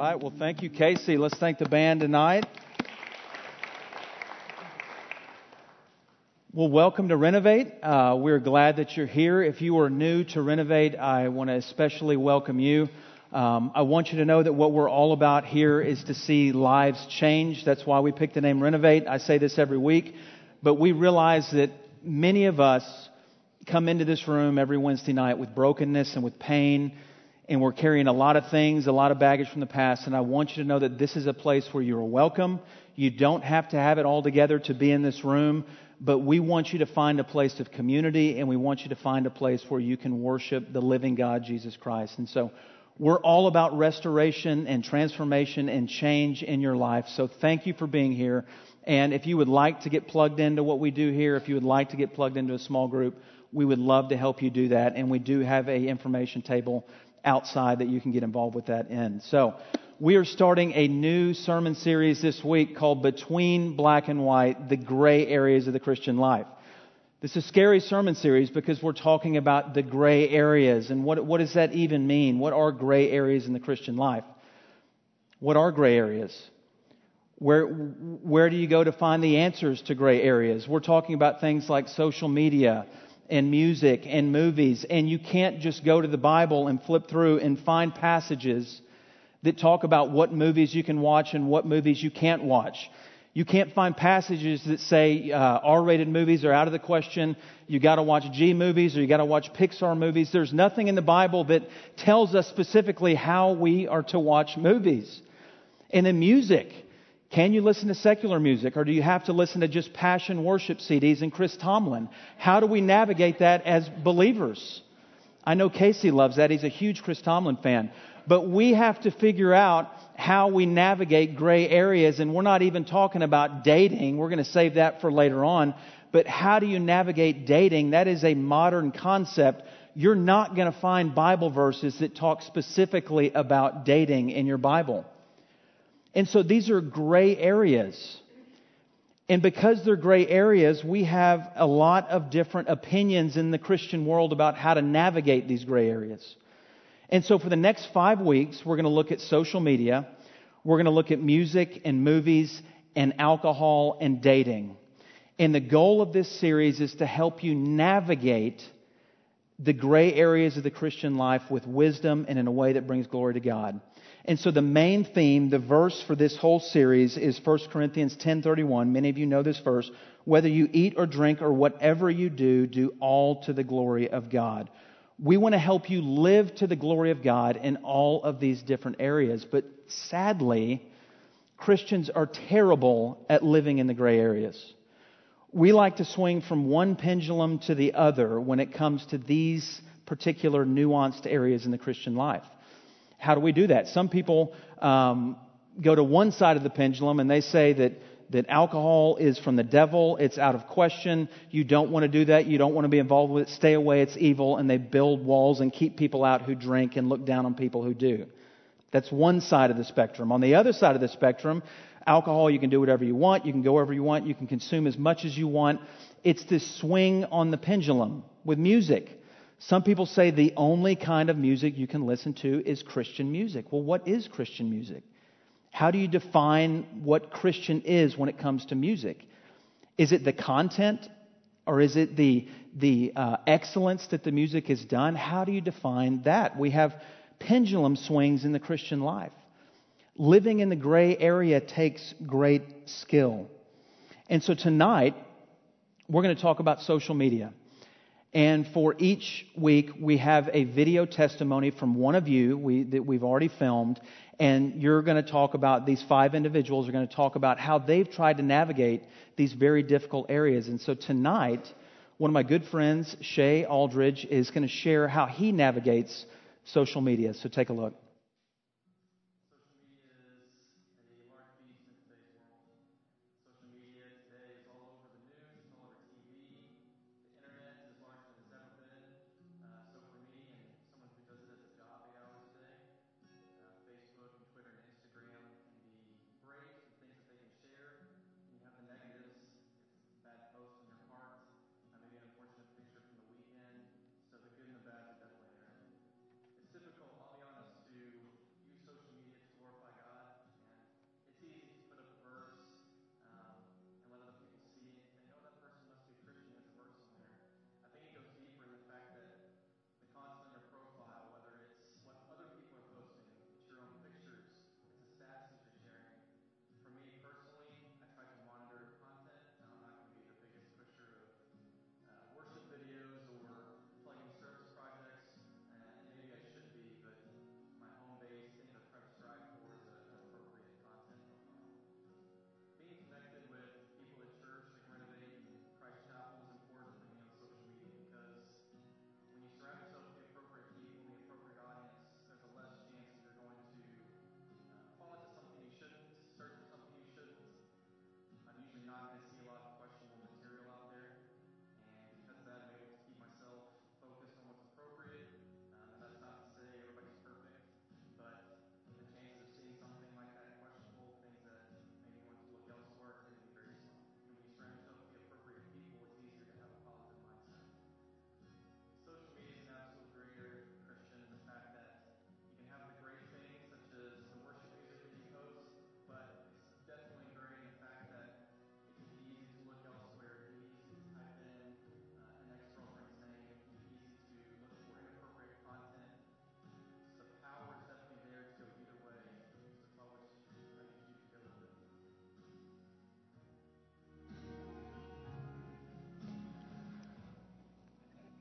right. Well, thank you, Casey. Let's thank the band tonight. Well, welcome to Renovate. Uh, we're glad that you're here. If you are new to Renovate, I want to especially welcome you. Um, I want you to know that what we're all about here is to see lives change. That's why we picked the name Renovate. I say this every week, but we realize that many of us come into this room every Wednesday night with brokenness and with pain and we're carrying a lot of things, a lot of baggage from the past. And I want you to know that this is a place where you are welcome. You don't have to have it all together to be in this room, but we want you to find a place of community and we want you to find a place where you can worship the living God, Jesus Christ. And so we're all about restoration and transformation and change in your life. So thank you for being here. And if you would like to get plugged into what we do here, if you would like to get plugged into a small group, we would love to help you do that. And we do have a information table outside that you can get involved with that in. So, we are starting a new sermon series this week called Between Black and White The Gray Areas of the Christian Life. This is a scary sermon series because we're talking about the gray areas. And what, what does that even mean? What are gray areas in the Christian life? What are gray areas? Where, where do you go to find the answers to gray areas? We're talking about things like social media, and music and movies. And you can't just go to the Bible and flip through and find passages that talk about what movies you can watch and what movies you can't watch. You can't find passages that say uh, R-rated movies are out of the question. You got to watch G movies or you got to watch Pixar movies. There's nothing in the Bible that tells us specifically how we are to watch movies. And then music. Can you listen to secular music or do you have to listen to just passion worship CDs and Chris Tomlin? How do we navigate that as believers? I know Casey loves that. He's a huge Chris Tomlin fan. But we have to figure out how we navigate gray areas and we're not even talking about dating. We're going to save that for later on. But how do you navigate dating? That is a modern concept. You're not going to find Bible verses that talk specifically about dating in your Bible. And so these are gray areas. And because they're gray areas, we have a lot of different opinions in the Christian world about how to navigate these gray areas. And so for the next five weeks, we're going to look at social media. We're going to look at music and movies and alcohol and dating. And the goal of this series is to help you navigate the gray areas of the Christian life with wisdom and in a way that brings glory to God. And so the main theme, the verse for this whole series is 1 Corinthians 10:31. Many of you know this verse. Whether you eat or drink or whatever you do, do all to the glory of God. We want to help you live to the glory of God in all of these different areas, but sadly, Christians are terrible at living in the gray areas. We like to swing from one pendulum to the other when it comes to these particular nuanced areas in the Christian life. How do we do that? Some people um, go to one side of the pendulum and they say that that alcohol is from the devil. It's out of question. You don't want to do that. You don't want to be involved with it. Stay away. It's evil. And they build walls and keep people out who drink and look down on people who do. That's one side of the spectrum. On the other side of the spectrum, alcohol, you can do whatever you want. You can go wherever you want. You can consume as much as you want. It's this swing on the pendulum with music. Some people say the only kind of music you can listen to is Christian music. Well, what is Christian music? How do you define what Christian is when it comes to music? Is it the content or is it the, the uh, excellence that the music has done? How do you define that? We have pendulum swings in the Christian life. Living in the gray area takes great skill. And so tonight, we're going to talk about social media. And for each week, we have a video testimony from one of you we, that we've already filmed. And you're going to talk about, these five individuals are going to talk about how they've tried to navigate these very difficult areas. And so tonight, one of my good friends, Shay Aldridge, is going to share how he navigates social media. So take a look.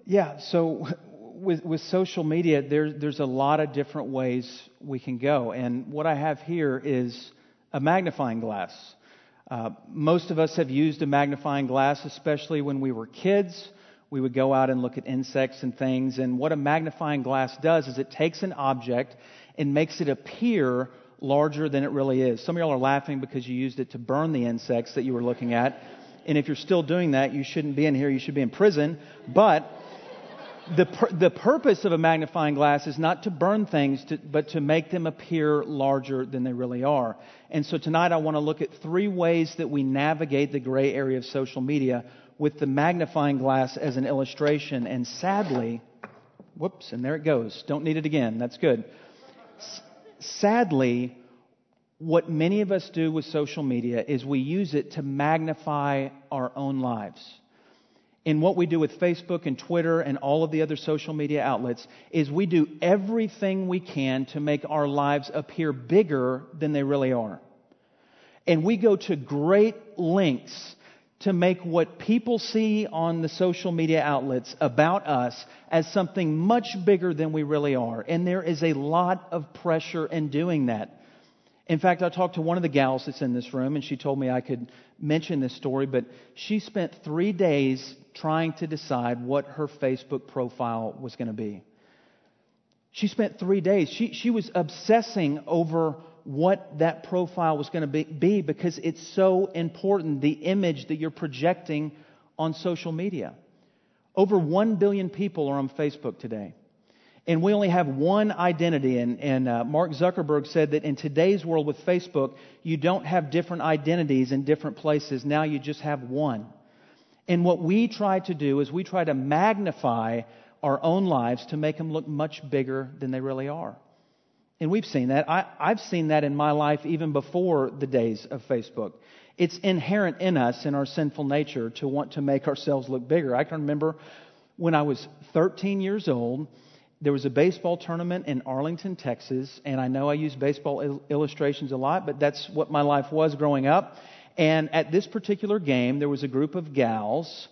Yeah, so with, with social media, there, there's a lot of different ways we can go. And what I have here is a magnifying glass. Uh, most of us have used a magnifying glass, especially when we were kids. We would go out and look at insects and things. And what a magnifying glass does is it takes an object and makes it appear larger than it really is. Some of y'all are laughing because you used it to burn the insects that you were looking at. And if you're still doing that, you shouldn't be in here. You should be in prison. But the, the purpose of a magnifying glass is not to burn things, to, but to make them appear larger than they really are. And so tonight I want to look at three ways that we navigate the gray area of social media with the magnifying glass as an illustration. And sadly, whoops, and there it goes. Don't need it again. That's good. S- sadly, what many of us do with social media is we use it to magnify our own lives in what we do with Facebook and Twitter and all of the other social media outlets is we do everything we can to make our lives appear bigger than they really are. And we go to great lengths to make what people see on the social media outlets about us as something much bigger than we really are. And there is a lot of pressure in doing that. In fact, I talked to one of the gals that's in this room, and she told me I could mention this story, but she spent three days trying to decide what her Facebook profile was going to be. She spent three days. She, she was obsessing over what that profile was going to be, be because it's so important, the image that you're projecting on social media. Over 1 billion people are on Facebook today and we only have one identity. And, and uh, Mark Zuckerberg said that in today's world with Facebook, you don't have different identities in different places. Now you just have one. And what we try to do is we try to magnify our own lives to make them look much bigger than they really are. And we've seen that. I, I've seen that in my life even before the days of Facebook. It's inherent in us, in our sinful nature, to want to make ourselves look bigger. I can remember when I was 13 years old there was a baseball tournament in Arlington, Texas, and I know I use baseball il- illustrations a lot, but that's what my life was growing up. And at this particular game, there was a group of gals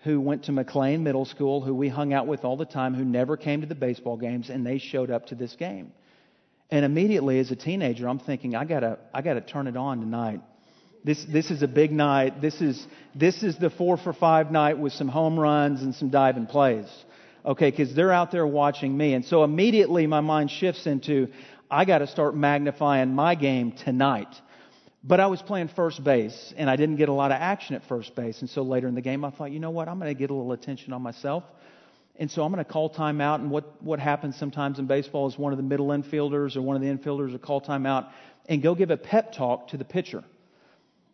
who went to McLean Middle School, who we hung out with all the time, who never came to the baseball games, and they showed up to this game. And immediately, as a teenager, I'm thinking, I gotta, I gotta turn it on tonight. This, this is a big night. This is, this is the four for five night with some home runs and some diving plays okay, because they're out there watching me. And so immediately my mind shifts into, I got to start magnifying my game tonight. But I was playing first base, and I didn't get a lot of action at first base. And so later in the game, I thought, you know what? I'm going to get a little attention on myself. And so I'm going to call timeout. And what, what happens sometimes in baseball is one of the middle infielders or one of the infielders will call timeout and go give a pep talk to the pitcher.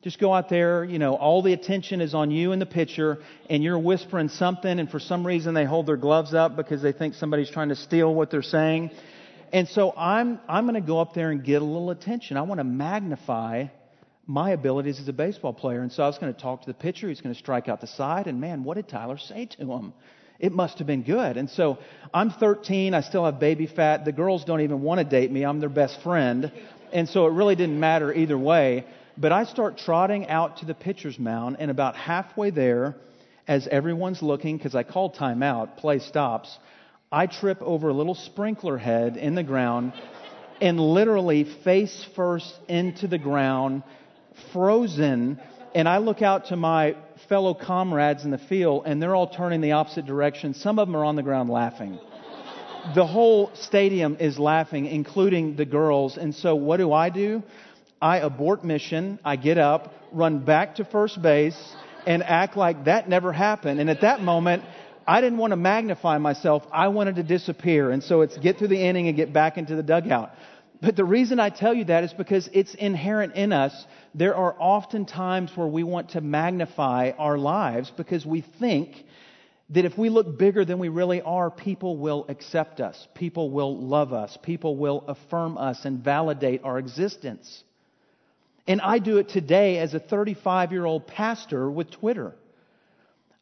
Just go out there, you know, all the attention is on you and the pitcher, and you're whispering something, and for some reason they hold their gloves up because they think somebody's trying to steal what they're saying. And so I'm, I'm going to go up there and get a little attention. I want to magnify my abilities as a baseball player. And so I was going to talk to the pitcher. He's going to strike out the side. And man, what did Tyler say to him? It must have been good. And so I'm 13. I still have baby fat. The girls don't even want to date me. I'm their best friend. And so it really didn't matter either way. But I start trotting out to the pitcher's mound, and about halfway there, as everyone's looking, because I called timeout, play stops, I trip over a little sprinkler head in the ground and literally face first into the ground, frozen. And I look out to my fellow comrades in the field, and they're all turning the opposite direction. Some of them are on the ground laughing. The whole stadium is laughing, including the girls. And so, what do I do? I abort mission, I get up, run back to first base, and act like that never happened. And at that moment, I didn't want to magnify myself. I wanted to disappear. And so it's get through the inning and get back into the dugout. But the reason I tell you that is because it's inherent in us. There are often times where we want to magnify our lives because we think that if we look bigger than we really are, people will accept us. People will love us. People will affirm us and validate our existence. And I do it today as a 35 year old pastor with Twitter.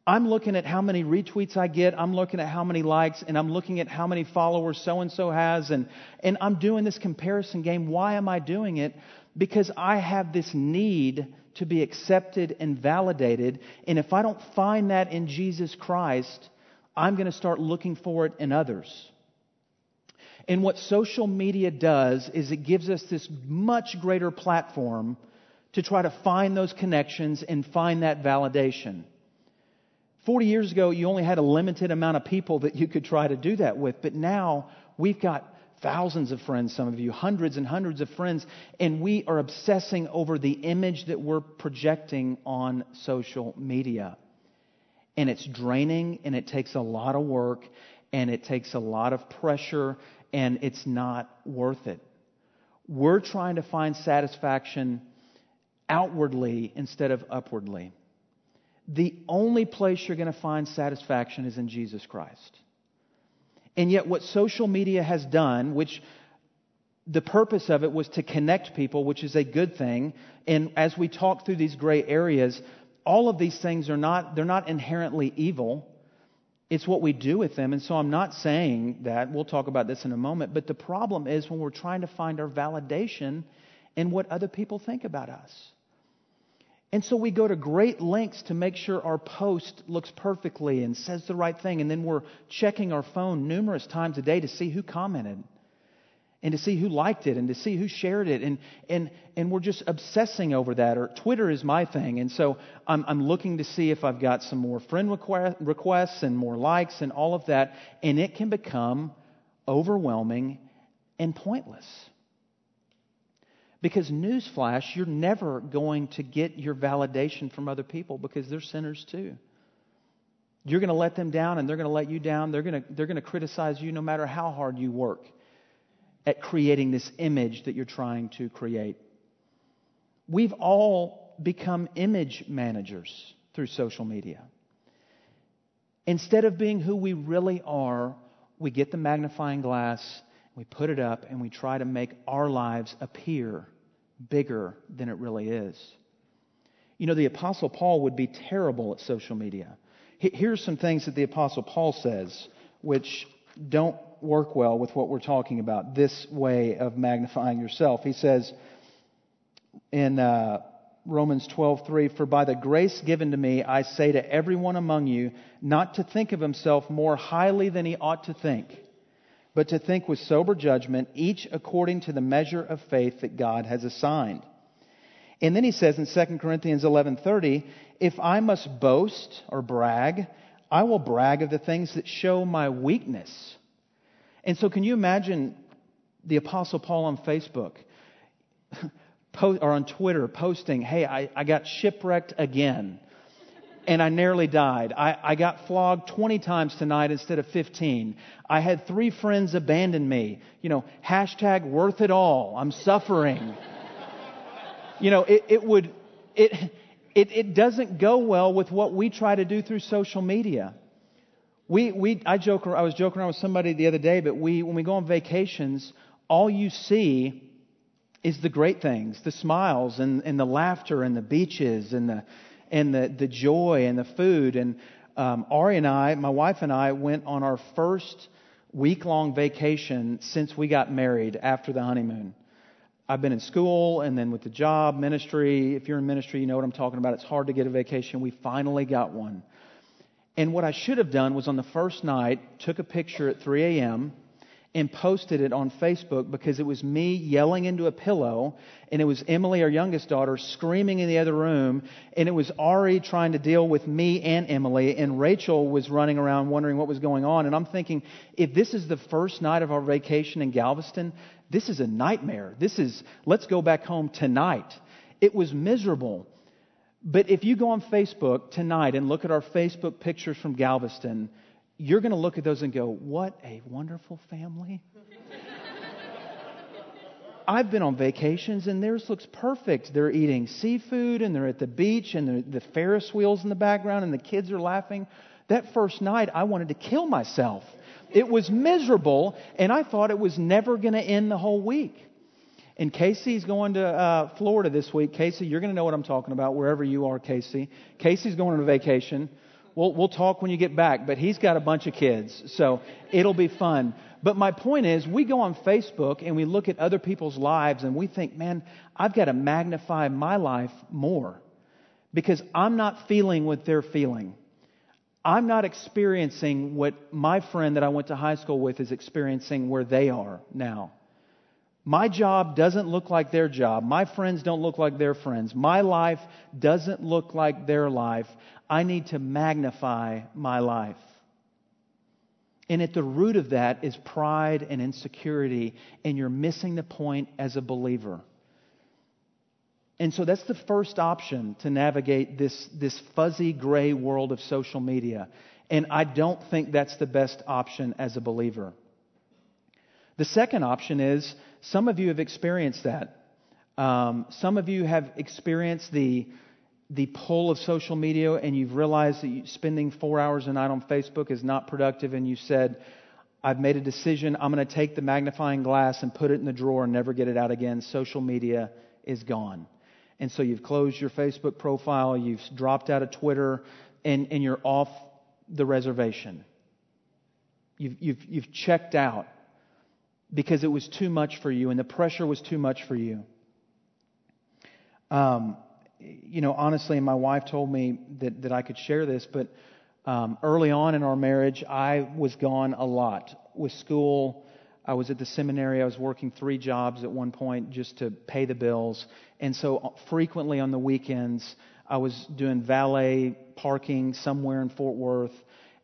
I'm looking at how many retweets I get. I'm looking at how many likes and I'm looking at how many followers so and so has. And, and I'm doing this comparison game. Why am I doing it? Because I have this need to be accepted and validated. And if I don't find that in Jesus Christ, I'm going to start looking for it in others. And what social media does is it gives us this much greater platform to try to find those connections and find that validation. 40 years ago, you only had a limited amount of people that you could try to do that with, but now we've got thousands of friends, some of you, hundreds and hundreds of friends, and we are obsessing over the image that we're projecting on social media. And it's draining and it takes a lot of work and it takes a lot of pressure and it's not worth it. We're trying to find satisfaction outwardly instead of upwardly. The only place you're going to find satisfaction is in Jesus Christ. And yet, what social media has done, which the purpose of it was to connect people, which is a good thing. And as we talk through these gray areas, all of these things are not, they're not inherently evil. It's what we do with them. And so I'm not saying that. We'll talk about this in a moment. But the problem is when we're trying to find our validation in what other people think about us. And so we go to great lengths to make sure our post looks perfectly and says the right thing. And then we're checking our phone numerous times a day to see who commented and to see who liked it and to see who shared it. And, and, and we're just obsessing over that. Or Twitter is my thing. And so I'm, I'm looking to see if I've got some more friend request, requests and more likes and all of that. And it can become overwhelming and pointless. Because, newsflash, you're never going to get your validation from other people because they're sinners too. You're going to let them down and they're going to let you down. They're going to, they're going to criticize you no matter how hard you work at creating this image that you're trying to create. We've all become image managers through social media. Instead of being who we really are, we get the magnifying glass, we put it up, and we try to make our lives appear bigger than it really is. You know, the Apostle Paul would be terrible at social media. Here's some things that the Apostle Paul says, which don't work well with what we're talking about, this way of magnifying yourself. He says in uh, Romans 12:3, "For by the grace given to me, I say to everyone among you, not to think of himself more highly than he ought to think, but to think with sober judgment, each according to the measure of faith that God has assigned." And then he says in 2 Corinthians 11:30, "If I must boast or brag, I will brag of the things that show my weakness." And so, can you imagine the Apostle Paul on Facebook or on Twitter posting, Hey, I, I got shipwrecked again. And I nearly died. I, I got flogged 20 times tonight instead of 15. I had three friends abandon me. You know, hashtag worth it all. I'm suffering. you know, it, it would, it, it, it doesn't go well with what we try to do through social media. We, we, I, joke, I was joking around with somebody the other day, but we, when we go on vacations, all you see is the great things, the smiles and, and the laughter and the beaches and the, and the, the joy and the food. And um, Ari and I, my wife and I, went on our first week long vacation since we got married after the honeymoon. I've been in school and then with the job, ministry. If you're in ministry, you know what I'm talking about. It's hard to get a vacation. We finally got one. And what I should have done was on the first night, took a picture at 3 a.m. and posted it on Facebook because it was me yelling into a pillow, and it was Emily, our youngest daughter, screaming in the other room, and it was Ari trying to deal with me and Emily, and Rachel was running around wondering what was going on. And I'm thinking, if this is the first night of our vacation in Galveston, this is a nightmare. This is, let's go back home tonight. It was miserable. But if you go on Facebook tonight and look at our Facebook pictures from Galveston, you're going to look at those and go, What a wonderful family. I've been on vacations and theirs looks perfect. They're eating seafood and they're at the beach and the Ferris wheels in the background and the kids are laughing. That first night, I wanted to kill myself. It was miserable and I thought it was never going to end the whole week. And Casey's going to uh, Florida this week. Casey, you're going to know what I'm talking about wherever you are, Casey. Casey's going on a vacation. We'll, we'll talk when you get back, but he's got a bunch of kids, so it'll be fun. But my point is, we go on Facebook and we look at other people's lives and we think, man, I've got to magnify my life more because I'm not feeling what they're feeling. I'm not experiencing what my friend that I went to high school with is experiencing where they are now. My job doesn't look like their job. My friends don't look like their friends. My life doesn't look like their life. I need to magnify my life. And at the root of that is pride and insecurity, and you're missing the point as a believer. And so that's the first option to navigate this, this fuzzy gray world of social media. And I don't think that's the best option as a believer. The second option is some of you have experienced that. Um, some of you have experienced the, the pull of social media and you've realized that you, spending four hours a night on Facebook is not productive and you said, I've made a decision. I'm going to take the magnifying glass and put it in the drawer and never get it out again. Social media is gone. And so you've closed your Facebook profile, you've dropped out of Twitter, and, and you're off the reservation. You've, you've, you've checked out because it was too much for you and the pressure was too much for you. Um, you know, honestly, my wife told me that, that I could share this, but um, early on in our marriage, I was gone a lot with school. I was at the seminary. I was working three jobs at one point just to pay the bills. And so uh, frequently on the weekends, I was doing valet parking somewhere in Fort Worth,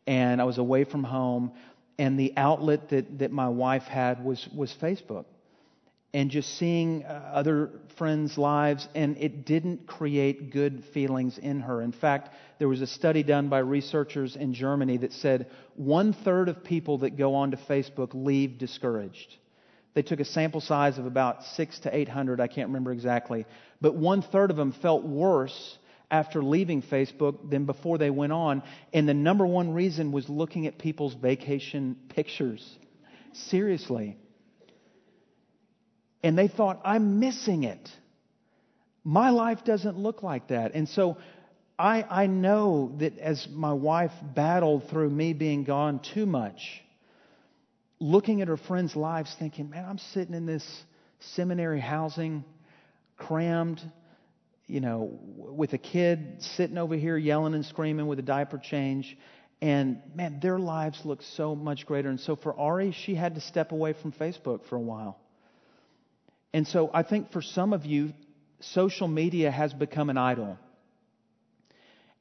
and I was away from home. And the outlet that, that my wife had was, was Facebook and just seeing uh, other friends' lives, and it didn't create good feelings in her. In fact, there was a study done by researchers in Germany that said one third of people that go onto Facebook leave discouraged. They took a sample size of about six to eight hundred, I can't remember exactly, but one third of them felt worse after leaving Facebook than before they went on, and the number one reason was looking at people's vacation pictures. Seriously. And they thought, I'm missing it. My life doesn't look like that. And so I, I know that as my wife battled through me being gone too much, looking at her friends' lives, thinking, man, I'm sitting in this seminary housing, crammed, you know, with a kid sitting over here yelling and screaming with a diaper change. And man, their lives look so much greater. And so for Ari, she had to step away from Facebook for a while. And so I think for some of you, social media has become an idol.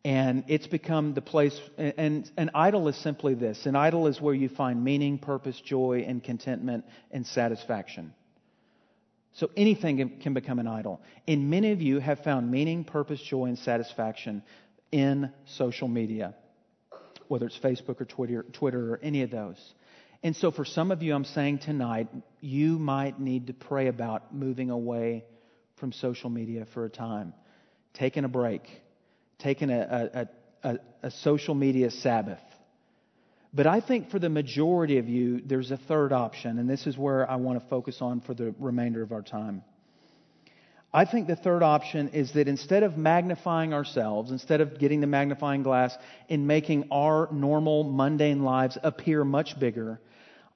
And it's become the place, and an idol is simply this an idol is where you find meaning, purpose, joy, and contentment and satisfaction. So anything can become an idol. And many of you have found meaning, purpose, joy, and satisfaction in social media, whether it's Facebook or Twitter, Twitter or any of those. And so, for some of you, I'm saying tonight, you might need to pray about moving away from social media for a time, taking a break, taking a, a, a, a social media Sabbath. But I think for the majority of you, there's a third option, and this is where I want to focus on for the remainder of our time. I think the third option is that instead of magnifying ourselves, instead of getting the magnifying glass and making our normal, mundane lives appear much bigger,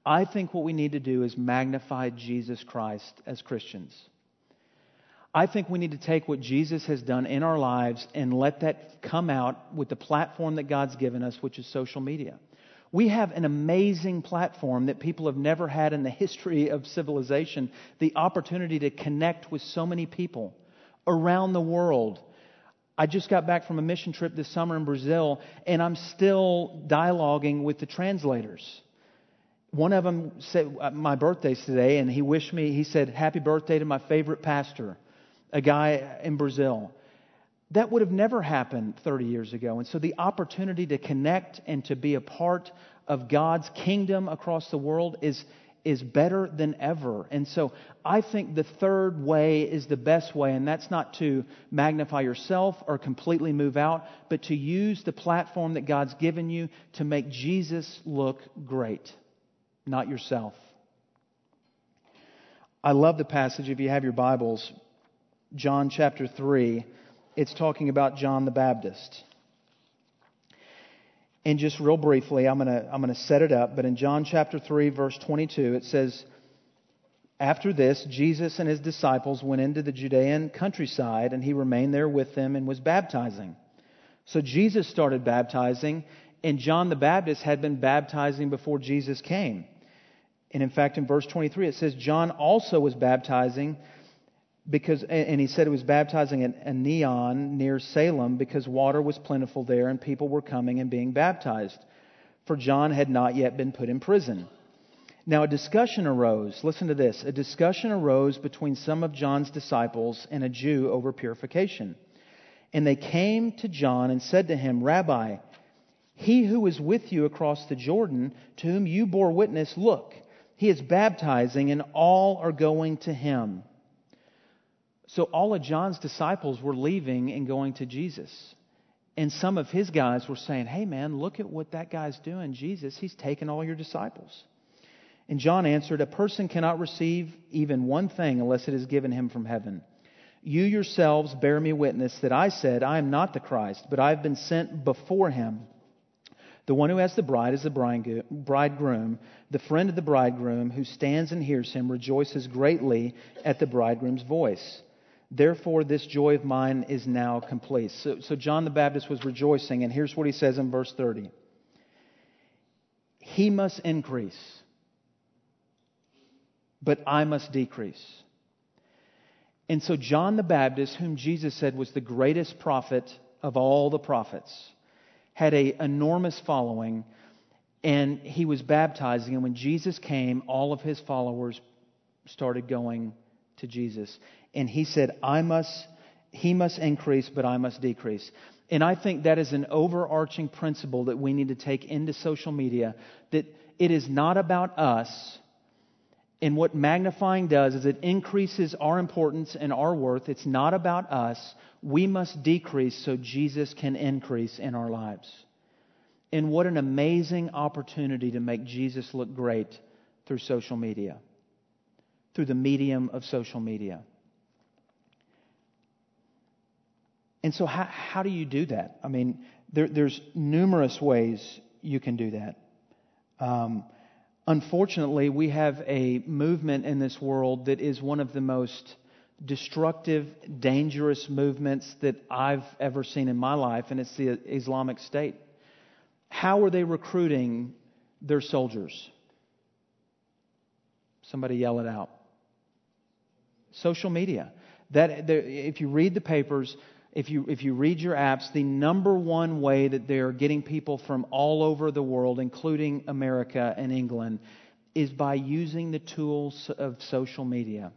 I think what we need to do is magnify Jesus Christ as Christians. I think we need to take what Jesus has done in our lives and let that come out with the platform that God's given us, which is social media. We have an amazing platform that people have never had in the history of civilization the opportunity to connect with so many people around the world. I just got back from a mission trip this summer in Brazil, and I'm still dialoguing with the translators one of them said, uh, My birthday's today, and he wished me, he said, Happy birthday to my favorite pastor, a guy in Brazil. That would have never happened 30 years ago. And so the opportunity to connect and to be a part of God's kingdom across the world is, is better than ever. And so I think the third way is the best way, and that's not to magnify yourself or completely move out, but to use the platform that God's given you to make Jesus look great not yourself. I love the passage, if you have your Bibles, John chapter 3. It's talking about John the Baptist. And just real briefly, I'm going to I'm going to set it up, but in John chapter 3, verse 22, it says, After this, Jesus and his disciples went into the Judean countryside, and he remained there with them and was baptizing. So Jesus started baptizing And John the Baptist had been baptizing before Jesus came. And in fact, in verse 23, it says, John also was baptizing because, and he said he was baptizing at Aenon near Salem because water was plentiful there and people were coming and being baptized. For John had not yet been put in prison. Now a discussion arose. Listen to this. A discussion arose between some of John's disciples and a Jew over purification. And they came to John and said to him, Rabbi, he who is with you across the Jordan, to whom you bore witness, look, he is baptizing, and all are going to him. So all of John's disciples were leaving and going to Jesus. And some of his guys were saying, Hey, man, look at what that guy's doing. Jesus, he's taking all your disciples. And John answered, A person cannot receive even one thing unless it is given him from heaven. You yourselves bear me witness that I said, I am not the Christ, but I have been sent before him. The one who has the bride is the bridegroom. The friend of the bridegroom who stands and hears him rejoices greatly at the bridegroom's voice. Therefore, this joy of mine is now complete. So, so John the Baptist was rejoicing, and here's what he says in verse 30 He must increase, but I must decrease. And so, John the Baptist, whom Jesus said was the greatest prophet of all the prophets, had an enormous following, and he was baptizing. And when Jesus came, all of his followers started going to Jesus. And he said, I must, he must increase, but I must decrease. And I think that is an overarching principle that we need to take into social media that it is not about us. And what magnifying does is it increases our importance and our worth. It's not about us. We must decrease so Jesus can increase in our lives. And what an amazing opportunity to make Jesus look great through social media through the medium of social media. And so, how, how do you do that? I mean, there, there's numerous ways you can do that. Um, unfortunately, we have a movement in this world that is one of the most destructive, dangerous movements that I've ever seen in my life, and it's the Islamic State. How are they recruiting their soldiers? Somebody yell it out. Social media. That, if you read the papers, if you, if you read your apps, the number one way that they're getting people from all over the world, including America and England, is by using the tools of social media.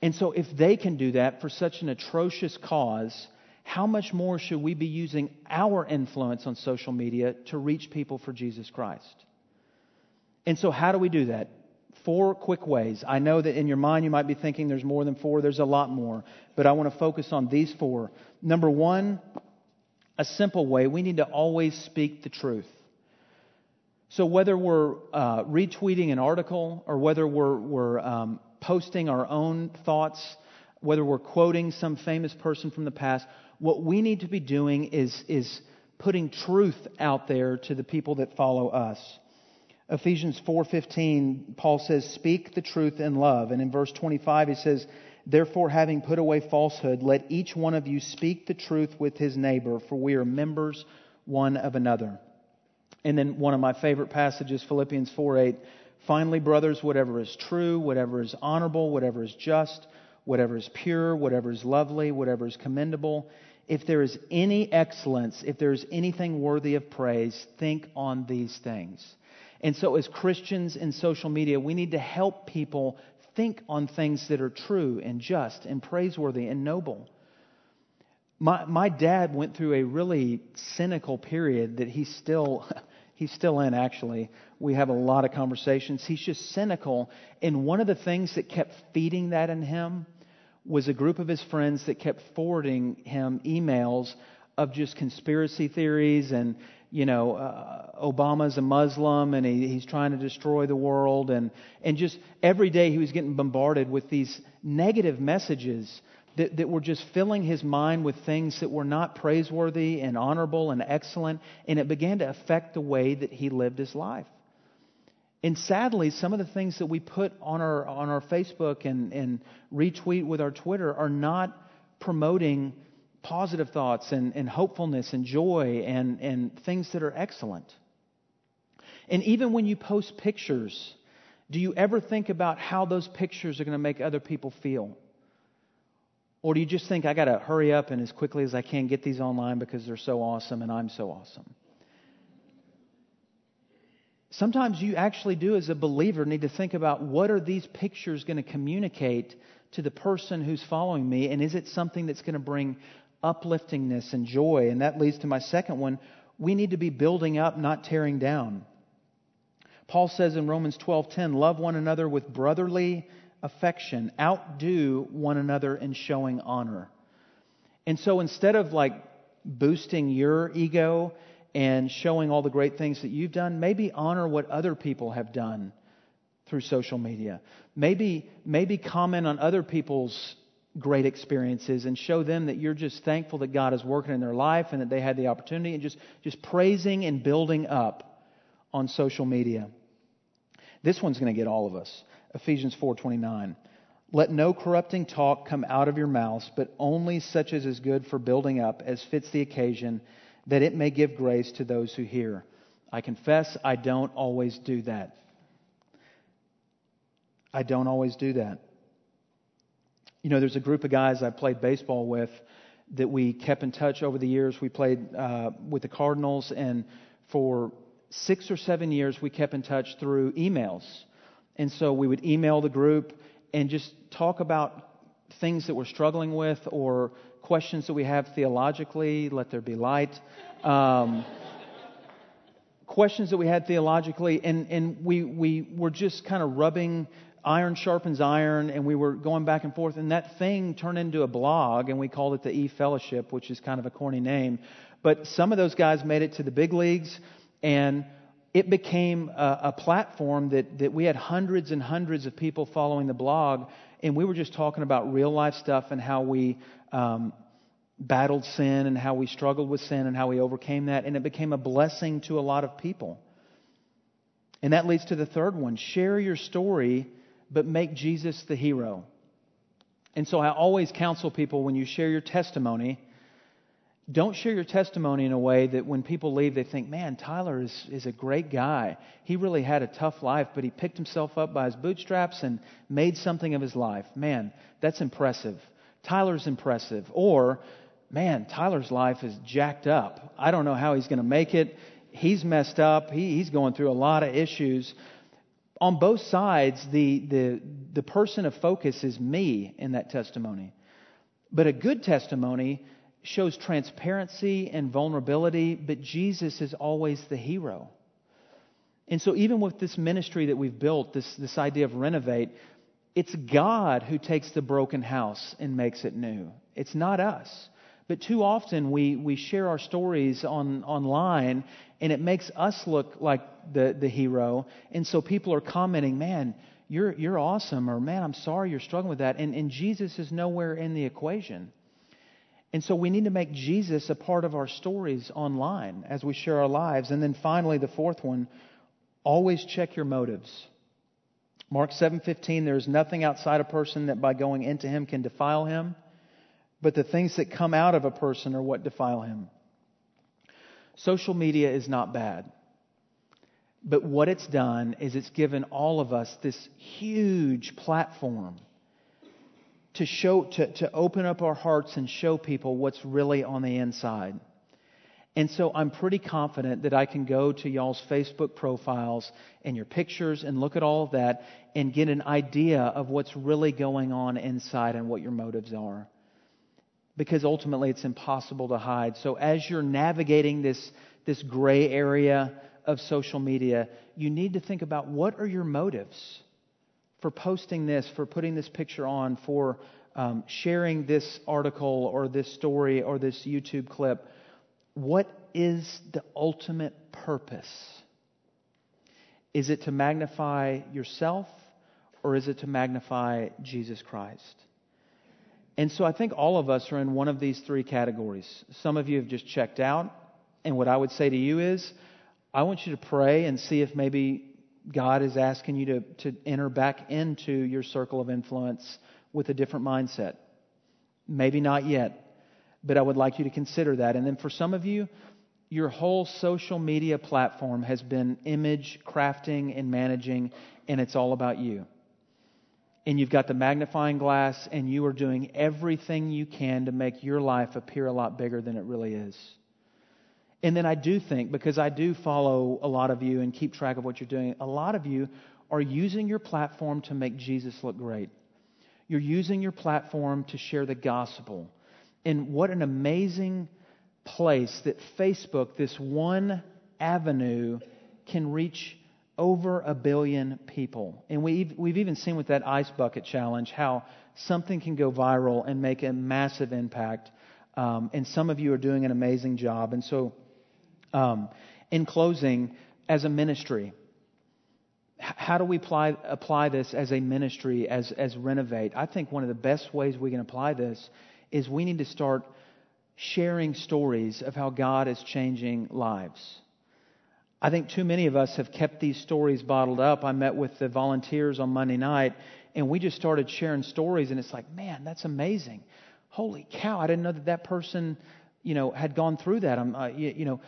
And so, if they can do that for such an atrocious cause, how much more should we be using our influence on social media to reach people for Jesus Christ? And so, how do we do that? Four quick ways. I know that in your mind you might be thinking there's more than four, there's a lot more, but I want to focus on these four. Number one, a simple way, we need to always speak the truth. So whether we're uh, retweeting an article or whether we're, we're um, posting our own thoughts, whether we're quoting some famous person from the past, what we need to be doing is, is putting truth out there to the people that follow us. Ephesians 4:15 Paul says speak the truth in love and in verse 25 he says therefore having put away falsehood let each one of you speak the truth with his neighbor for we are members one of another. And then one of my favorite passages Philippians 4:8 finally brothers whatever is true whatever is honorable whatever is just whatever is pure whatever is lovely whatever is commendable if there is any excellence if there is anything worthy of praise think on these things. And so, as Christians in social media, we need to help people think on things that are true and just and praiseworthy and noble. My, my dad went through a really cynical period that he's still, he's still in, actually. We have a lot of conversations. He's just cynical. And one of the things that kept feeding that in him was a group of his friends that kept forwarding him emails of just conspiracy theories and you know, uh, Obama's a Muslim and he, he's trying to destroy the world. And, and just every day he was getting bombarded with these negative messages that, that were just filling his mind with things that were not praiseworthy and honorable and excellent. And it began to affect the way that he lived his life. And sadly, some of the things that we put on our, on our Facebook and, and retweet with our Twitter are not promoting positive thoughts and, and hopefulness and joy and, and things that are excellent. And even when you post pictures, do you ever think about how those pictures are going to make other people feel? Or do you just think, I got to hurry up and as quickly as I can get these online because they're so awesome and I'm so awesome? Sometimes you actually do, as a believer, need to think about what are these pictures going to communicate to the person who's following me, and is it something that's going to bring upliftingness and joy? And that leads to my second one. We need to be building up, not tearing down. Paul says in Romans 12:10, "Love one another with brotherly affection, outdo one another in showing honor." And so instead of like boosting your ego and showing all the great things that you've done, maybe honor what other people have done through social media. Maybe maybe comment on other people's great experiences and show them that you're just thankful that God is working in their life and that they had the opportunity and just just praising and building up on social media. This one's going to get all of us. Ephesians 4:29. Let no corrupting talk come out of your mouths, but only such as is good for building up as fits the occasion, that it may give grace to those who hear. I confess I don't always do that. I don't always do that. You know, there's a group of guys I played baseball with that we kept in touch over the years. We played uh, with the Cardinals, and for six or seven years, we kept in touch through emails. And so we would email the group and just talk about things that we're struggling with or questions that we have theologically. Let there be light. Um, questions that we had theologically, and, and we, we were just kind of rubbing iron sharpens iron, and we were going back and forth. And that thing turned into a blog, and we called it the E Fellowship, which is kind of a corny name. But some of those guys made it to the big leagues. And it became a, a, platform that, that we had hundreds and hundreds of people following the blog, and we were just talking about real life stuff and how we um, battled sin and how we struggled with sin and how we overcame that, and it became a blessing to a lot of people. And that leads to the third one share your story, but make Jesus the hero. And so I always counsel people when you share your testimony, don't share your testimony in a way that when people leave, they think, man, Tyler is, is a great guy. He really had a tough life, but he picked himself up by his bootstraps and made something of his life. Man, that's impressive. Tyler's impressive. Or, man, Tyler's life is jacked up. I don't know how he's going to make it. He's messed up. He, he's going through a lot of issues. On both sides, the, the, the person of focus is me in that testimony. But a good testimony shows transparency and vulnerability, but Jesus is always the hero. And so, even with this ministry that we've built, this, this idea of renovate, it's God who takes the broken house and makes it new. It's not us. But too often we, we share our stories on, online and it makes us look like the, the hero. And so people are commenting, man, you're, you're awesome, or man, I'm sorry you're struggling with that. And, and Jesus is nowhere in the equation. And so we need to make Jesus a part of our stories online as we share our lives. And then finally, the fourth one, always check your motives. Mark 7:15 there is nothing outside a person that by going into him can defile him, but the things that come out of a person are what defile him. Social media is not bad. But what it's done is it's given all of us this huge platform to show to, to open up our hearts and show people what's really on the inside. And so I'm pretty confident that I can go to y'all's Facebook profiles and your pictures and look at all of that and get an idea of what's really going on inside and what your motives are. Because ultimately it's impossible to hide. So as you're navigating this, this gray area of social media, you need to think about what are your motives? for posting this, for putting this picture on, for um, sharing this article or this story or this YouTube clip. What is the ultimate purpose? Is it to magnify yourself or is it to magnify Jesus Christ? And so I think all of us are in one of these three categories. Some of you have just checked out. And what I would say to you is, I want you to pray and see if maybe God is asking you to, to enter back into your circle of influence with a different mindset. Maybe not yet. but I would like you to consider that. And then for some of you, your whole social media platform has been image crafting and managing, and it's all about you. And you've got the magnifying glass, and you are doing everything you can to make your life appear a lot bigger than it really is. And then I do think, because I do follow a lot of you and keep track of what you're doing, a lot of you are using your platform to make Jesus look great. You're using your platform to share the gospel. And what an amazing place that Facebook, this one avenue, can reach over a billion people. And we've, we've even seen with that ice bucket challenge how something can go viral and make a massive impact. Um, and some of you are doing an amazing job. And so, um, in closing, as a ministry, how do we apply, apply this as a ministry, as, as Renovate? I think one of the best ways we can apply this is we need to start sharing stories of how God is changing lives. I think too many of us have kept these stories bottled up. I met with the volunteers on Monday night, and we just started sharing stories, and it's like, man, that's amazing. Holy cow, I didn't know that that person you know, had gone through that. Uh, you, you, know,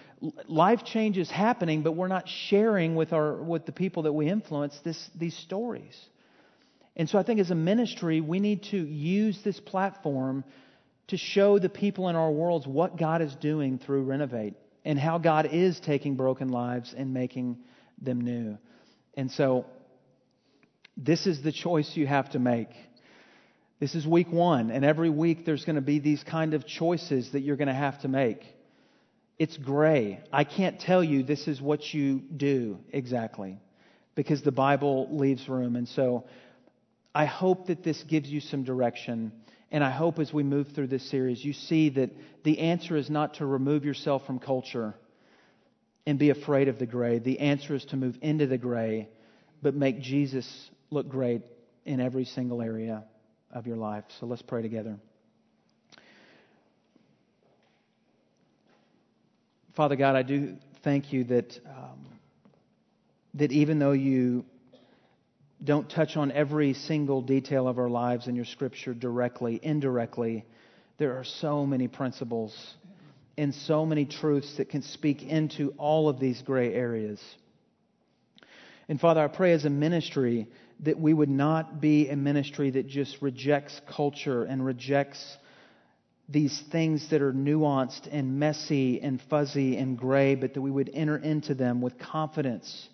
life change is happening, but we're not sharing with our with the people that we influence this these stories. And so I think as a ministry, we need to use this platform to show the people in our worlds what God is doing through Renovate and how God is taking broken lives and making them new. And so this is the choice you have to make. This is week one, and every week there's going to be these kind of choices that you're going to have to make. It's gray. I can't tell you this is what you do exactly because the Bible leaves room. And so I hope that this gives you some direction. And I hope as we move through this series, you see that the answer is not to remove yourself from culture and be afraid of the gray. The answer is to move into the gray, but make Jesus look great in every single area of your life. So let's pray together. Father God, I do thank you that um, that even though you don't touch on every single detail of our lives in your Scripture directly, indirectly, there are so many principles and so many truths that can speak into all of these gray areas. And Father, I pray as a ministry that we would not be a ministry that just rejects culture and rejects these things that are nuanced and messy and fuzzy and gray, but that we would enter into them with confidence.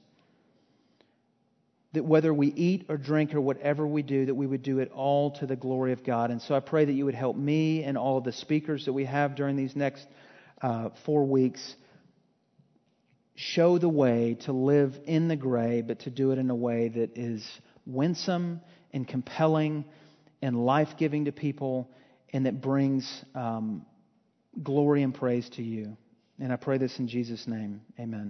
That whether we eat or drink or whatever we do, that we would do it all to the glory of God. And so I pray that you would help me and all of the speakers that we have during these next uh, four weeks show the way to live in the gray, but to do it in a way that is winsome and compelling and life giving to people and that brings um, glory and praise to you. And I pray this in Jesus' name. Amen.